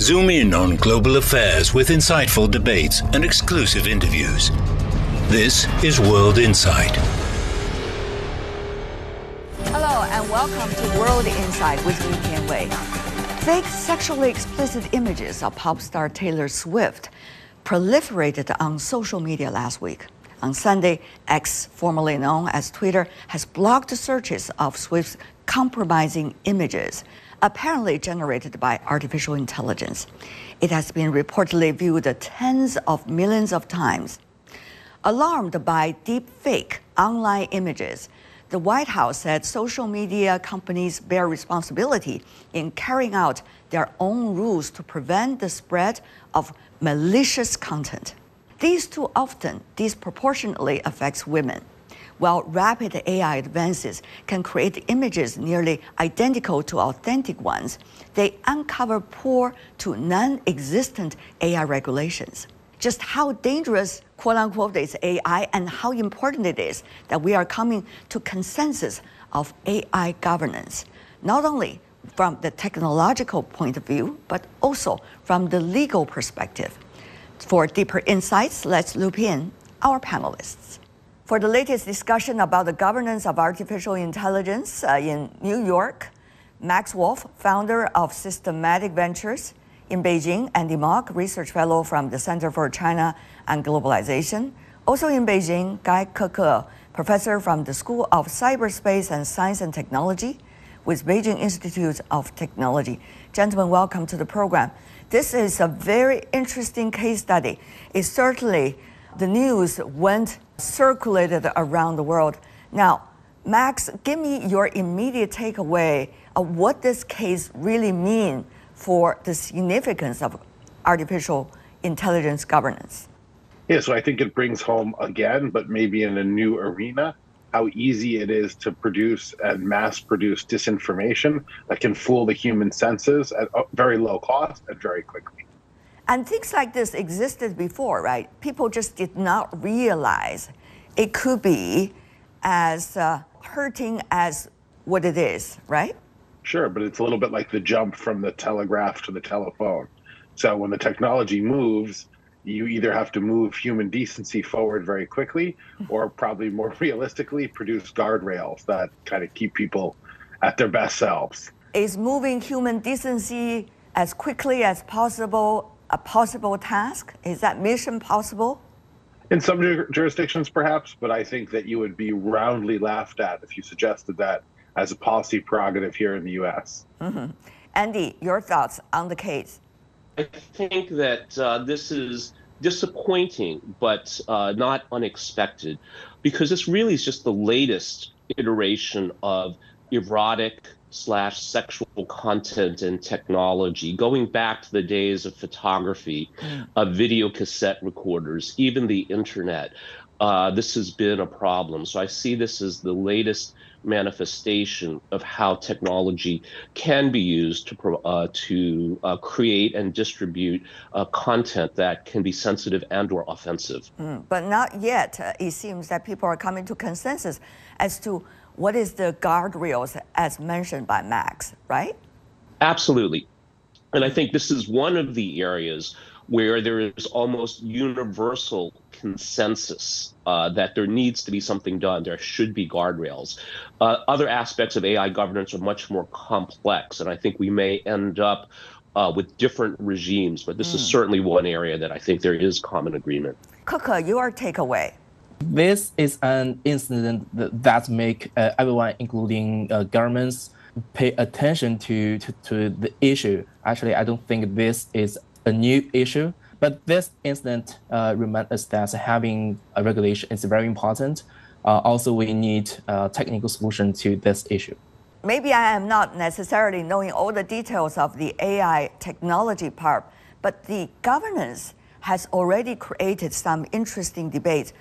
Zoom in on global affairs with insightful debates and exclusive interviews. This is World Insight. Hello, and welcome to World Insight with me, Tian Wei. Fake sexually explicit images of pop star Taylor Swift proliferated on social media last week. On Sunday, X, formerly known as Twitter, has blocked searches of Swift's compromising images, apparently generated by artificial intelligence. It has been reportedly viewed tens of millions of times. Alarmed by deepfake online images, the White House said social media companies bear responsibility in carrying out their own rules to prevent the spread of malicious content. These too often disproportionately affects women. While rapid AI advances can create images nearly identical to authentic ones, they uncover poor to non-existent AI regulations. Just how dangerous, quote unquote, is AI and how important it is that we are coming to consensus of AI governance, not only from the technological point of view, but also from the legal perspective. For deeper insights, let's loop in our panelists. For the latest discussion about the governance of artificial intelligence uh, in New York, Max Wolf, founder of Systematic Ventures in Beijing, Andy Mok, research fellow from the Center for China and Globalization. Also in Beijing, Gai Keke, professor from the School of Cyberspace and Science and Technology with Beijing Institute of Technology. Gentlemen, welcome to the program. This is a very interesting case study. It certainly, the news went circulated around the world. Now, Max, give me your immediate takeaway of what this case really means for the significance of artificial intelligence governance. Yeah, so I think it brings home again, but maybe in a new arena, how easy it is to produce and mass produce disinformation that can fool the human senses at very low cost and very quickly. And things like this existed before, right? People just did not realize it could be as uh, hurting as what it is, right? Sure, but it's a little bit like the jump from the telegraph to the telephone. So when the technology moves, you either have to move human decency forward very quickly or probably more realistically produce guardrails that kind of keep people at their best selves. Is moving human decency as quickly as possible a possible task? Is that mission possible? In some jurisdictions, perhaps, but I think that you would be roundly laughed at if you suggested that as a policy prerogative here in the US. Mm-hmm. Andy, your thoughts on the case? I think that uh, this is disappointing, but uh, not unexpected, because this really is just the latest iteration of erotic slash sexual content and technology, going back to the days of photography, of video cassette recorders, even the internet. Uh, this has been a problem. So I see this as the latest manifestation of how technology can be used to uh, to uh, create and distribute uh, content that can be sensitive and or offensive. Mm, but not yet. Uh, it seems that people are coming to consensus as to what is the guardrails as mentioned by Max, right? Absolutely. And I think this is one of the areas where there is almost universal consensus uh, that there needs to be something done. There should be guardrails. Uh, other aspects of AI governance are much more complex, and I think we may end up uh, with different regimes, but this mm. is hmm. certainly one area that I think there is common agreement. Keke, your takeaway. This is an incident that make uh, everyone, including uh, governments, pay attention to, to, to the issue. Actually, I don't think this is a new issue. But this incident uh, reminds us that having a regulation is very important. Uh, also, we need a technical solution to this issue. Maybe I am not necessarily knowing all the details of the AI technology part, but the governance has already created some interesting debates.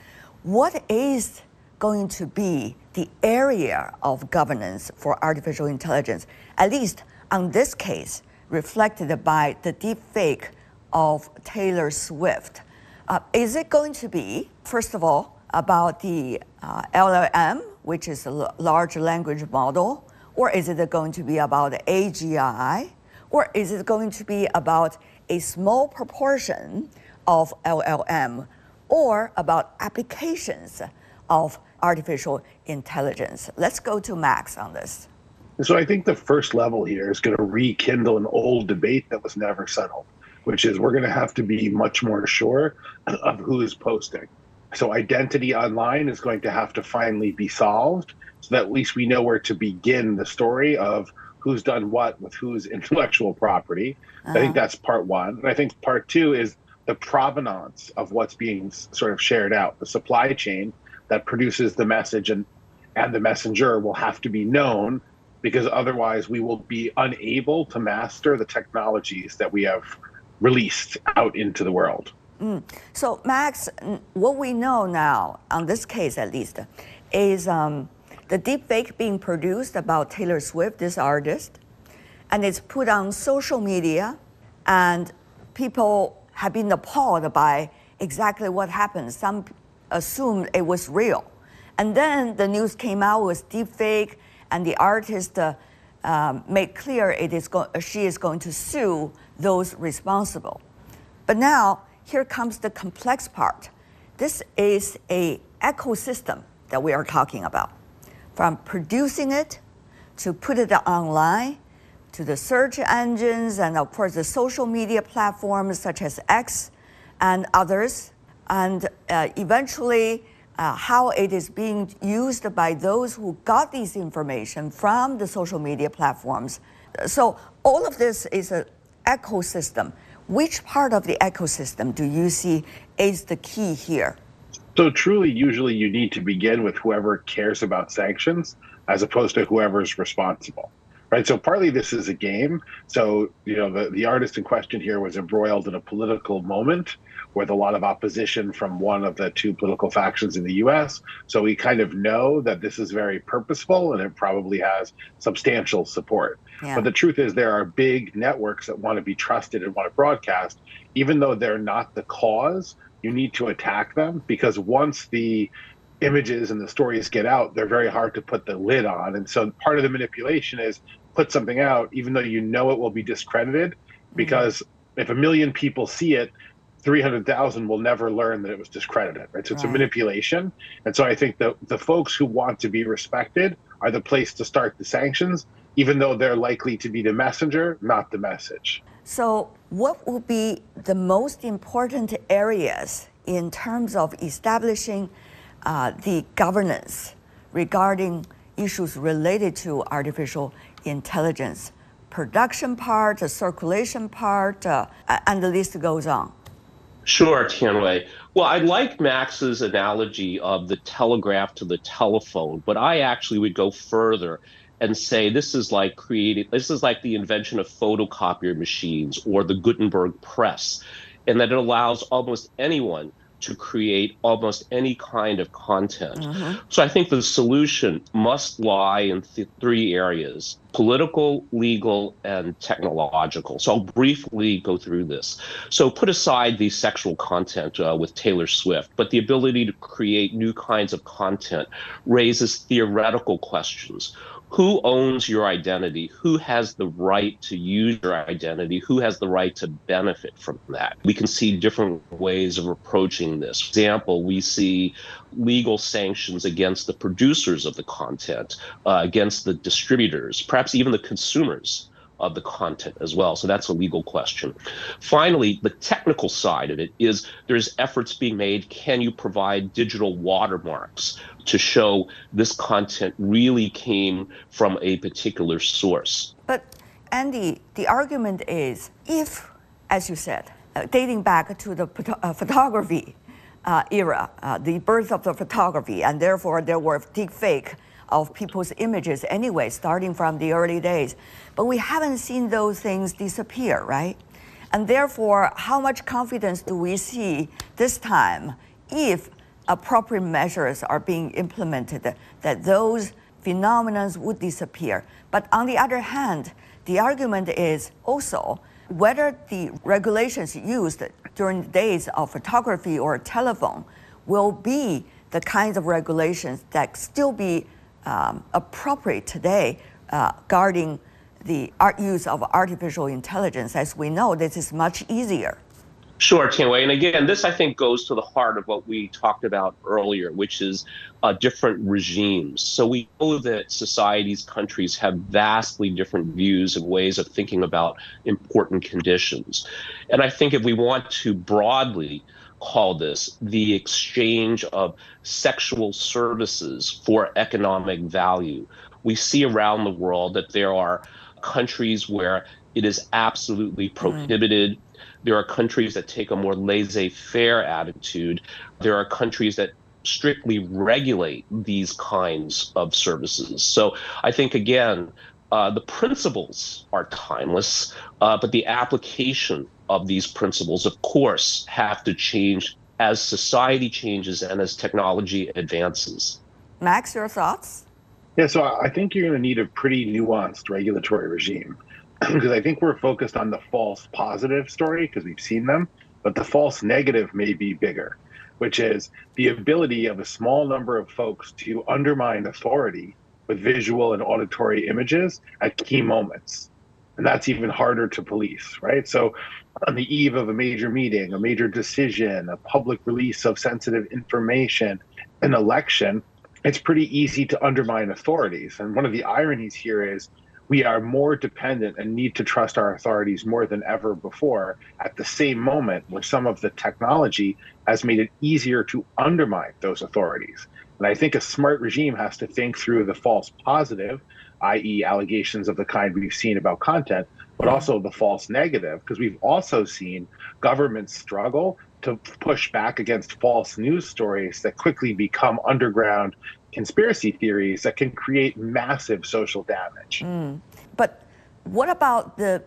What is going to be the area of governance for artificial intelligence, at least on this case, reflected by the deepfake of Taylor Swift. Uh, is it going to be, first of all, about the uh, LLM, which is a large language model, or is it going to be about AGI, Or is it going to be about a small proportion of LLM or about applications of artificial intelligence? Let's go to Max on this. So I think the first level here is going to rekindle an old debate that was never settled, which is we're going to have to be much more sure of who is posting. So identity online is going to have to finally be solved so that at least we know where to begin the story of who's done what with whose intellectual property. Uh-huh. I think uh-huh. that's part one. And I think part two is the provenance of what's being sort of shared out, the supply chain that produces the message and and the messenger will have to be known because otherwise we will be unable to master the technologies that we have released out into the world. Mm. So, Max, what we know now, on this case at least, is um, the deepfake being produced about Taylor Swift, this artist, and it's put on social media, and people have been appalled by exactly what happened. Some assumed it was real. And then the news came out with deepfake, and the artist uh, um, made clear it is go- she is going to sue those responsible. But now, here comes the complex part. This is a ecosystem that we are talking about from producing it to put it online to the search engines and of course the social media platforms such as X and others, and uh, eventually uh, how it is being used by those who got this information from the social media platforms. So all of this is an ecosystem. Which part of the ecosystem do you see is the key here? So truly, usually you need to begin with whoever cares about sanctions as opposed to whoever's responsible. Right. So partly this is a game. So, you know, the, the artist in question here was embroiled in a political moment with a lot of opposition from one of the two political factions in the US. So we kind of know that this is very purposeful and it probably has substantial support. Yeah. But the truth is, there are big networks that want to be trusted and want to broadcast, even though they're not the cause you need to attack them because once the images and the stories get out, they're very hard to put the lid on. And so part of the manipulation is put something out, even though you know it will be discredited, mm-hmm. because mm-hmm. if a million people see it, 300,000 will never learn that it was discredited, right? So it's right. a manipulation. And so I think the, the folks who want to be respected are the place to start the sanctions, even though they're likely to be the messenger, not the message. So, what will be the most important areas in terms of establishing uh, the governance regarding issues related to artificial intelligence? Production part, the circulation part, uh, and the list goes on. Sure, Tianwei. Well, I like Max's analogy of the telegraph to the telephone, but I actually would go further and say this is like creating this is like the invention of photocopier machines or the Gutenberg press and that it allows almost anyone to create almost any kind of content. Mm-hmm. So I think the solution must lie in th- three areas political, legal, and technological. So I'll briefly go through this. So put aside the sexual content uh, with Taylor Swift, but the ability to create new kinds of content raises theoretical questions who owns your identity? Who has the right to use your identity? Who has the right to benefit from that? We can see different ways of approaching this. For example, we see legal sanctions against the producers of the content, uh, against the distributors, perhaps even the consumers of the content as well. So that's a legal question. Finally, the technical side of it is there's efforts being made. Can you provide digital watermarks to show this content really came from a particular source? But Andy, the argument is if, as you said, uh, dating back to the uh, photography uh, era, uh, the birth of the photography, and therefore there were deep fake of people's images anyway, starting from the early days. But we haven't seen those things disappear, right? And therefore, how much confidence do we see this time if appropriate measures are being implemented that those phenomena would disappear? But on the other hand, the argument is also whether the regulations used during the days of photography or telephone will be the kinds of regulations that still be um, appropriate today uh, guarding the art use of artificial intelligence? As we know, this is much easier. Sure, Tianwei. And again, this I think goes to the heart of what we talked about earlier, which is uh, different regimes. So we know that societies, countries have vastly different views and ways of thinking about important conditions. And I think if we want to broadly call this the exchange of sexual services for economic value, we see around the world that there are countries where it is absolutely prohibited. Mm there are countries that take a more laissez faire attitude. There are countries that strictly regulate these kinds of services. So I think, again, uh, the principles are timeless, uh, but the application of these principles, of course, have to change as society changes and as technology advances. Max, your thoughts? Yeah, so I think you're going to need a pretty nuanced regulatory regime because I think we're focused on the false positive story because we've seen them, but the false negative may be bigger, which is the ability of a small number of folks to undermine authority with visual and auditory images at key moments. And that's even harder to police, right? So, on the eve of a major meeting, a major decision, a public release of sensitive information, an election, it's pretty easy to undermine authorities. And one of the ironies here is we are more dependent and need to trust our authorities more than ever before at the same moment when some of the technology has made it easier to undermine those authorities. And I think a smart regime has to think through the false positive, i.e., allegations of the kind we've seen about content, but also the false negative, because we've also seen governments struggle to push back against false news stories that quickly become underground conspiracy theories that can create massive social damage. Mm. But what about the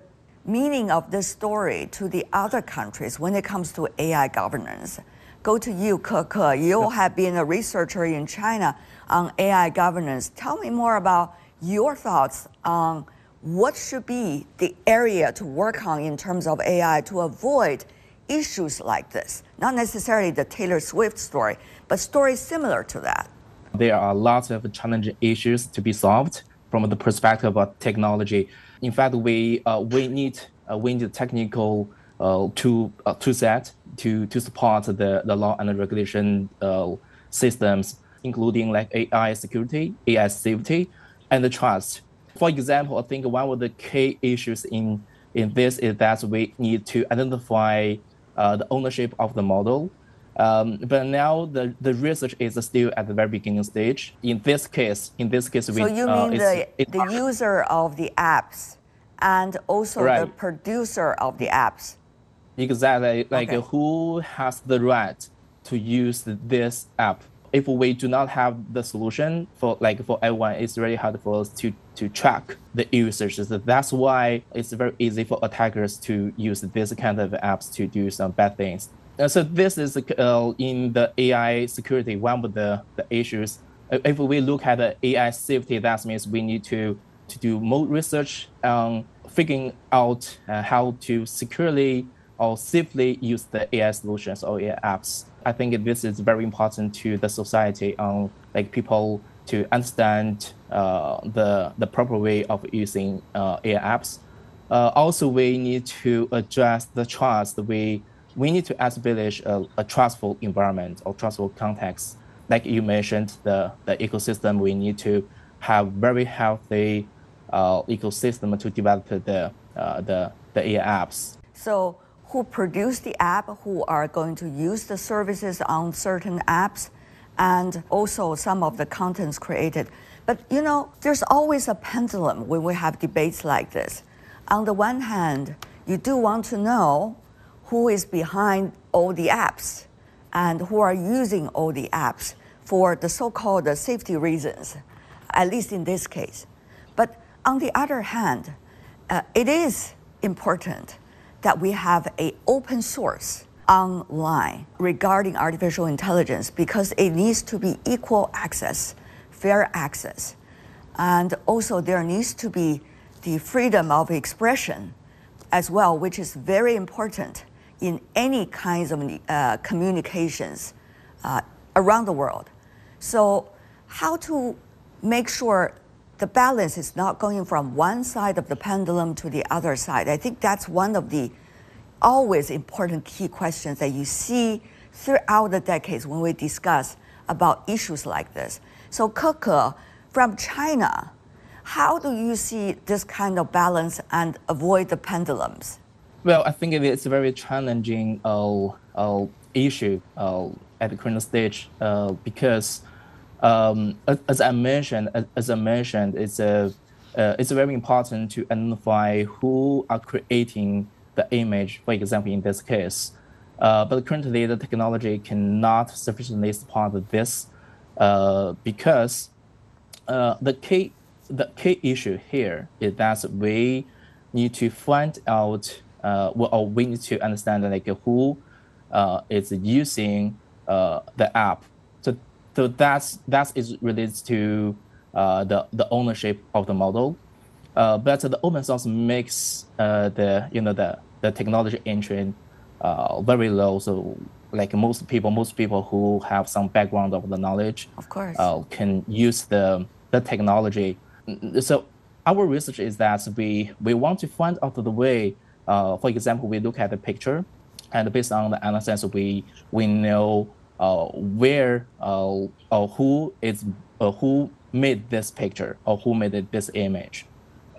meaning of this story to the other countries when it comes to AI governance? Go to you, Ke You have been a researcher in China on AI governance. Tell me more about your thoughts on what should be the area to work on in terms of AI to avoid issues like this. Not necessarily the Taylor Swift story, but stories similar to that there are lots of challenging issues to be solved from the perspective of technology. In fact, we uh, we need uh, we need technical uh, tool uh, set to to support the, the law and regulation uh, systems, including like AI security, AI safety, and the trust. For example, I think one of the key issues in in this is that we need to identify uh, the ownership of the model um, but now the, the research is still at the very beginning stage. In this case, in this case, so we. So you uh, mean the, the user of the apps and also right. the producer of the apps? Exactly. Like okay. who has the right to use this app? If we do not have the solution for like for everyone, it's really hard for us to to track the users. That's why it's very easy for attackers to use this kind of apps to do some bad things. Uh, so this is uh, in the AI security, one of the, the issues. Uh, if we look at the AI safety, that means we need to, to do more research on figuring out how to securely or safely use the AI solutions or AI apps. I think this is very important to the society on like people to understand uh, the the proper way of using uh, AI apps. Uh, also, we need to address the trust we we need to establish a, a trustful environment or trustful context. Like you mentioned, the, the ecosystem, we need to have very healthy uh, ecosystem to develop the, uh, the, the AI apps. So who produce the app, who are going to use the services on certain apps, and also some of the contents created. But you know, there's always a pendulum when we have debates like this. On the one hand, you do want to know who is behind all the apps and who are using all the apps for the so-called safety reasons, at least in this case. But on the other hand, uh, it is important that we have a open source online regarding artificial intelligence because it needs to be equal access, fair access. And also there needs to be the freedom of expression as well, which is very important in any kinds of uh, communications uh, around the world. So, how to make sure the balance is not going from one side of the pendulum to the other side. I think that's one of the always important key questions that you see throughout the decades when we discuss about issues like this. So, Keke, from China, how do you see this kind of balance and avoid the pendulums? Well, I think it's a very challenging uh, uh, issue uh, at the current stage uh, because, um, as I mentioned, as I mentioned, it's a uh, it's very important to identify who are creating the image. For example, in this case, uh, but currently the technology cannot sufficiently support this because the key the key issue here is that we need to find out uh, or we need to understand like who uh, is using uh, the app. So, so that's that is related to uh, the the ownership of the model. Uh, but the open source makes uh, the you know the the technology entry uh, very low. So like most people, most people who have some background of the knowledge, of course, uh, can use the the technology. So our research is that we we want to find out the way. Uh, for example, we look at the picture, and based on the analysis, we we know uh, where uh, or who is uh, who made this picture or who made this image.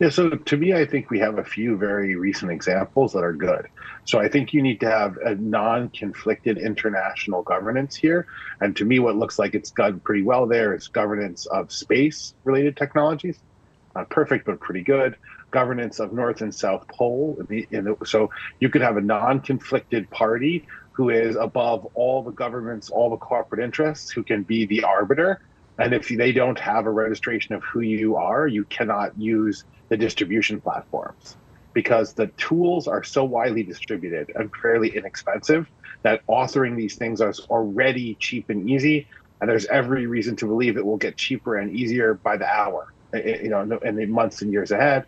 Yeah, so to me, I think we have a few very recent examples that are good. So I think you need to have a non conflicted international governance here. And to me, what looks like it's done pretty well there is governance of space related technologies. Not perfect, but pretty good. Governance of North and South Pole. The, the, so you could have a non conflicted party who is above all the governments, all the corporate interests, who can be the arbiter. And if they don't have a registration of who you are, you cannot use the distribution platforms because the tools are so widely distributed and fairly inexpensive that authoring these things is already cheap and easy. And there's every reason to believe it will get cheaper and easier by the hour, you know, in the months and years ahead.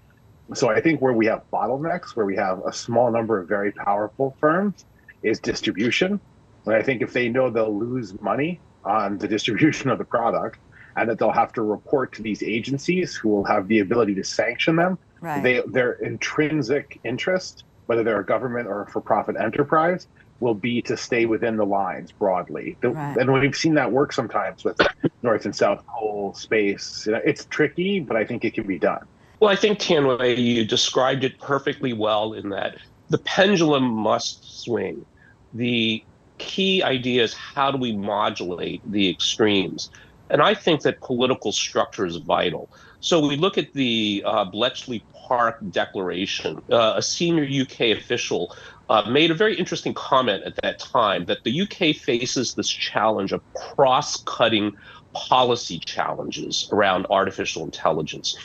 So I think where we have bottlenecks, where we have a small number of very powerful firms, is distribution. And I think if they know they'll lose money on the distribution of the product, and that they'll have to report to these agencies who will have the ability to sanction them. Right. They, their intrinsic interest, whether they're a government or a for-profit enterprise, will be to stay within the lines broadly. The, right. And we've seen that work sometimes with North and South Pole space. It's tricky, but I think it can be done. Well, I think Tianwei, you described it perfectly well in that the pendulum must swing. The key idea is how do we modulate the extremes? And I think that political structure is vital. So we look at the uh, Bletchley Park Declaration. Uh, a senior UK official uh, made a very interesting comment at that time that the UK faces this challenge of cross cutting policy challenges around artificial intelligence.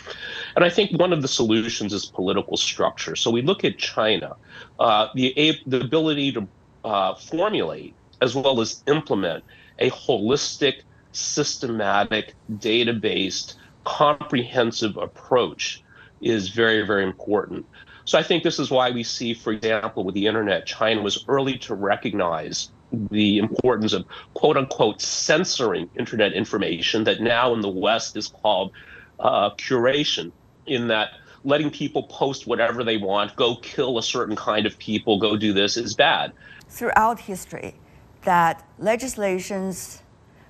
And I think one of the solutions is political structure. So we look at China, uh, the, the ability to uh, formulate as well as implement a holistic systematic, data based, comprehensive approach is very, very important. So I think this is why we see, for example, with the internet, China was early to recognize the importance of quote unquote censoring internet information that now in the West is called uh, curation, in that letting people post whatever they want, go kill a certain kind of people, go do this is bad. Throughout history, that legislations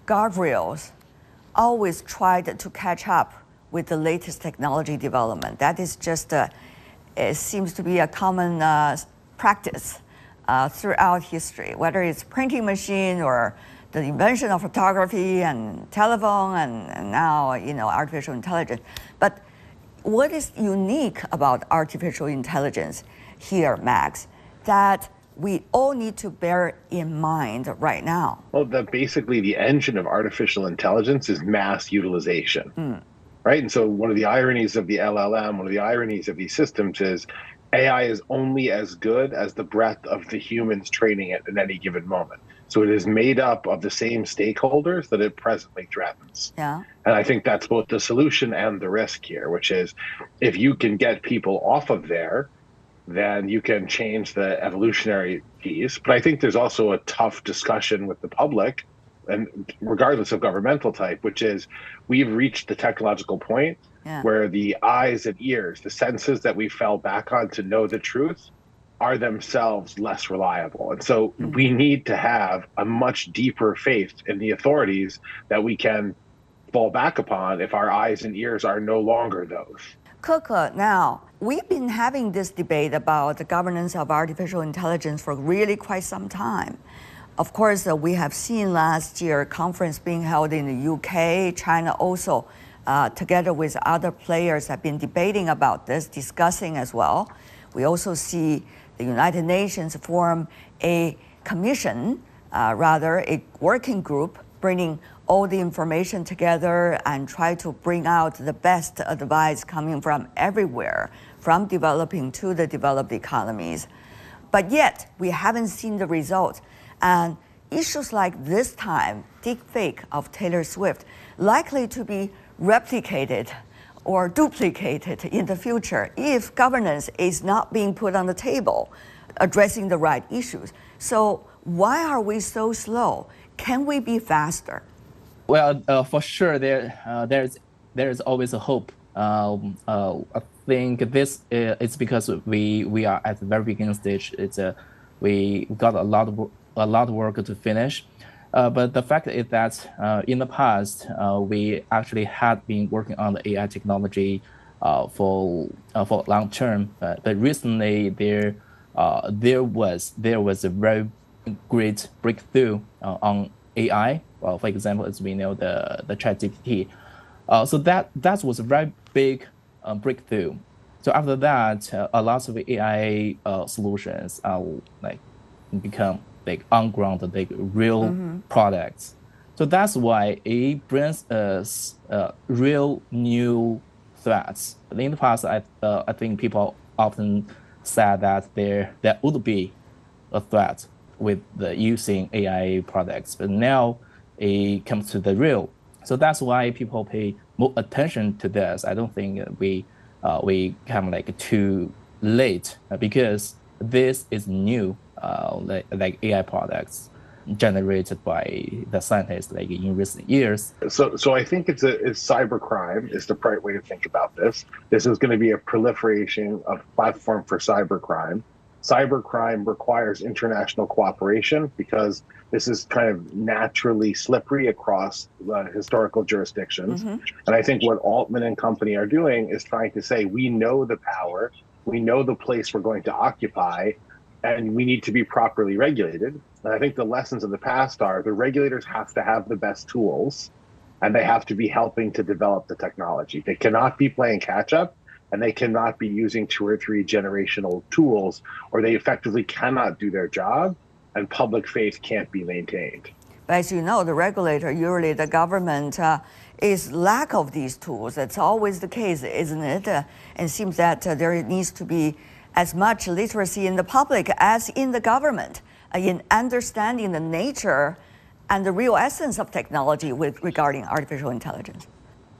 guardrails always tried to catch up with the latest technology development. That is just, a, it seems to be a common uh, practice uh, throughout history, whether it's printing machine or the invention of photography and telephone and, and now, you know, artificial intelligence. But what is unique about artificial intelligence here, Max, that we all need to bear in mind right now? Well, that basically the engine of artificial intelligence is mass utilization. Mm. Right. And so one of the ironies of the LLM, one of the ironies of these systems is AI is only as good as the breadth of the humans training it at any given moment. So it is made up of the same stakeholders that it presently threatens. Yeah. And I think that's both the solution and the risk here, which is if you can get people off of there, then you can change the evolutionary piece. But I think there's also a tough discussion with the public and regardless of governmental type, which is we've reached the technological point yeah. where the eyes and ears, the senses that we fell back on to know the truth, are themselves less reliable. And so mm-hmm. we need to have a much deeper faith in the authorities that we can fall back upon if our eyes and ears are no longer those. Keke, now, we've been having this debate about the governance of artificial intelligence for really quite some time. Of course, uh, we have seen last year a conference being held in the UK. China also, uh, together with other players, have been debating about this, discussing as well. We also see the United Nations form a commission, uh, rather a working group, bringing all the information together and try to bring out the best advice coming from everywhere, from developing to the developed economies. But yet, we haven't seen the results. And issues like this time, deepfake of Taylor Swift, likely to be replicated or duplicated in the future if governance is not being put on the table, addressing the right issues. So, why are we so slow? Can we be faster? Well, uh, for sure, there uh, there's there's always a hope. Um, uh, I think this is because we we are at the very beginning stage. It's a we got a lot of a lot of work to finish. Uh, but the fact is that uh, in the past, uh, we actually had been working on the AI technology for for long term. but recently, there there was there was a very great breakthrough on AI well, for example, as we know, the the ChatGPT. Uh, so that that was a very big breakthrough. So after that, uh, a lot of AI uh, solutions are like become like on ground, like real mm-hmm. products. So that's why it brings us uh, real new threats. In the past, I uh, I think people often said that there there would be a threat with the using AI products, but now it comes to the real. So that's why people pay more attention to this. I don't think we uh, we come like too late because this is new, uh, like, like AI products generated by the scientists like in recent years. So, so I think it's a it's cybercrime is the right way to think about this. This is going to be a proliferation of platform for cybercrime cybercrime requires international cooperation because this is kind of naturally slippery across uh, historical jurisdictions. Mm-hmm. And I think what Altman and company are doing is trying to say we know the power, we know the place we're going to occupy, and we need to be properly regulated. And I think the lessons of the past are the regulators have to have the best tools and they have to be helping to develop the technology. They cannot be playing catch up and they cannot be using two or three generational tools, or they effectively cannot do their job, and public faith can't be maintained. As you know, the regulator, usually the government, uh, is lack of these tools. That's always the case, isn't it? Uh, and it seems that uh, there needs to be as much literacy in the public as in the government uh, in understanding the nature and the real essence of technology with regarding artificial intelligence.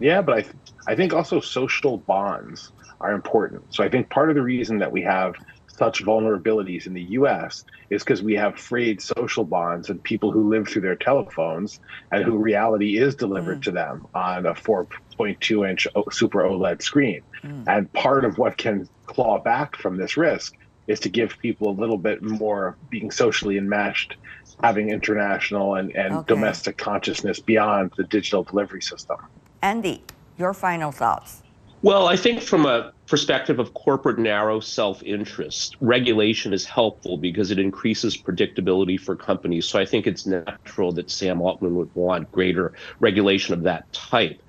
Yeah, but I, th- I think also social bonds are important. So I think part of the reason that we have such vulnerabilities in the US is because we have frayed social bonds and people who live through their telephones and who reality is delivered mm. to them on a 4.2 inch super OLED screen. Mm. And part of what can claw back from this risk is to give people a little bit more being socially enmeshed, having international and, and okay. domestic consciousness beyond the digital delivery system. Andy, your final thoughts. Well, I think from a perspective of corporate narrow self interest, regulation is helpful because it increases predictability for companies. So I think it's natural that Sam Altman would want greater regulation of that type.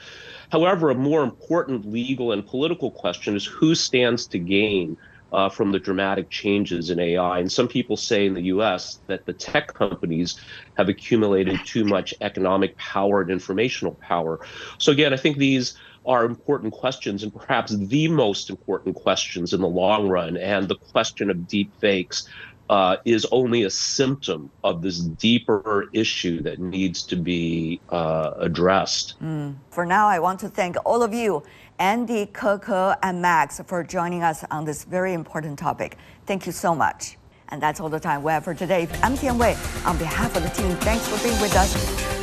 However, a more important legal and political question is who stands to gain uh, from the dramatic changes in AI. And some people say in the US that the tech companies have accumulated too much economic power and informational power. So, again, I think these are important questions and perhaps the most important questions in the long run. And the question of deep fakes uh, is only a symptom of this deeper issue that needs to be uh, addressed. Mm. For now, I want to thank all of you, Andy, Keke, and Max, for joining us on this very important topic. Thank you so much. And that's all the time we have for today. I'm Tian Wei. On behalf of the team, thanks for being with us.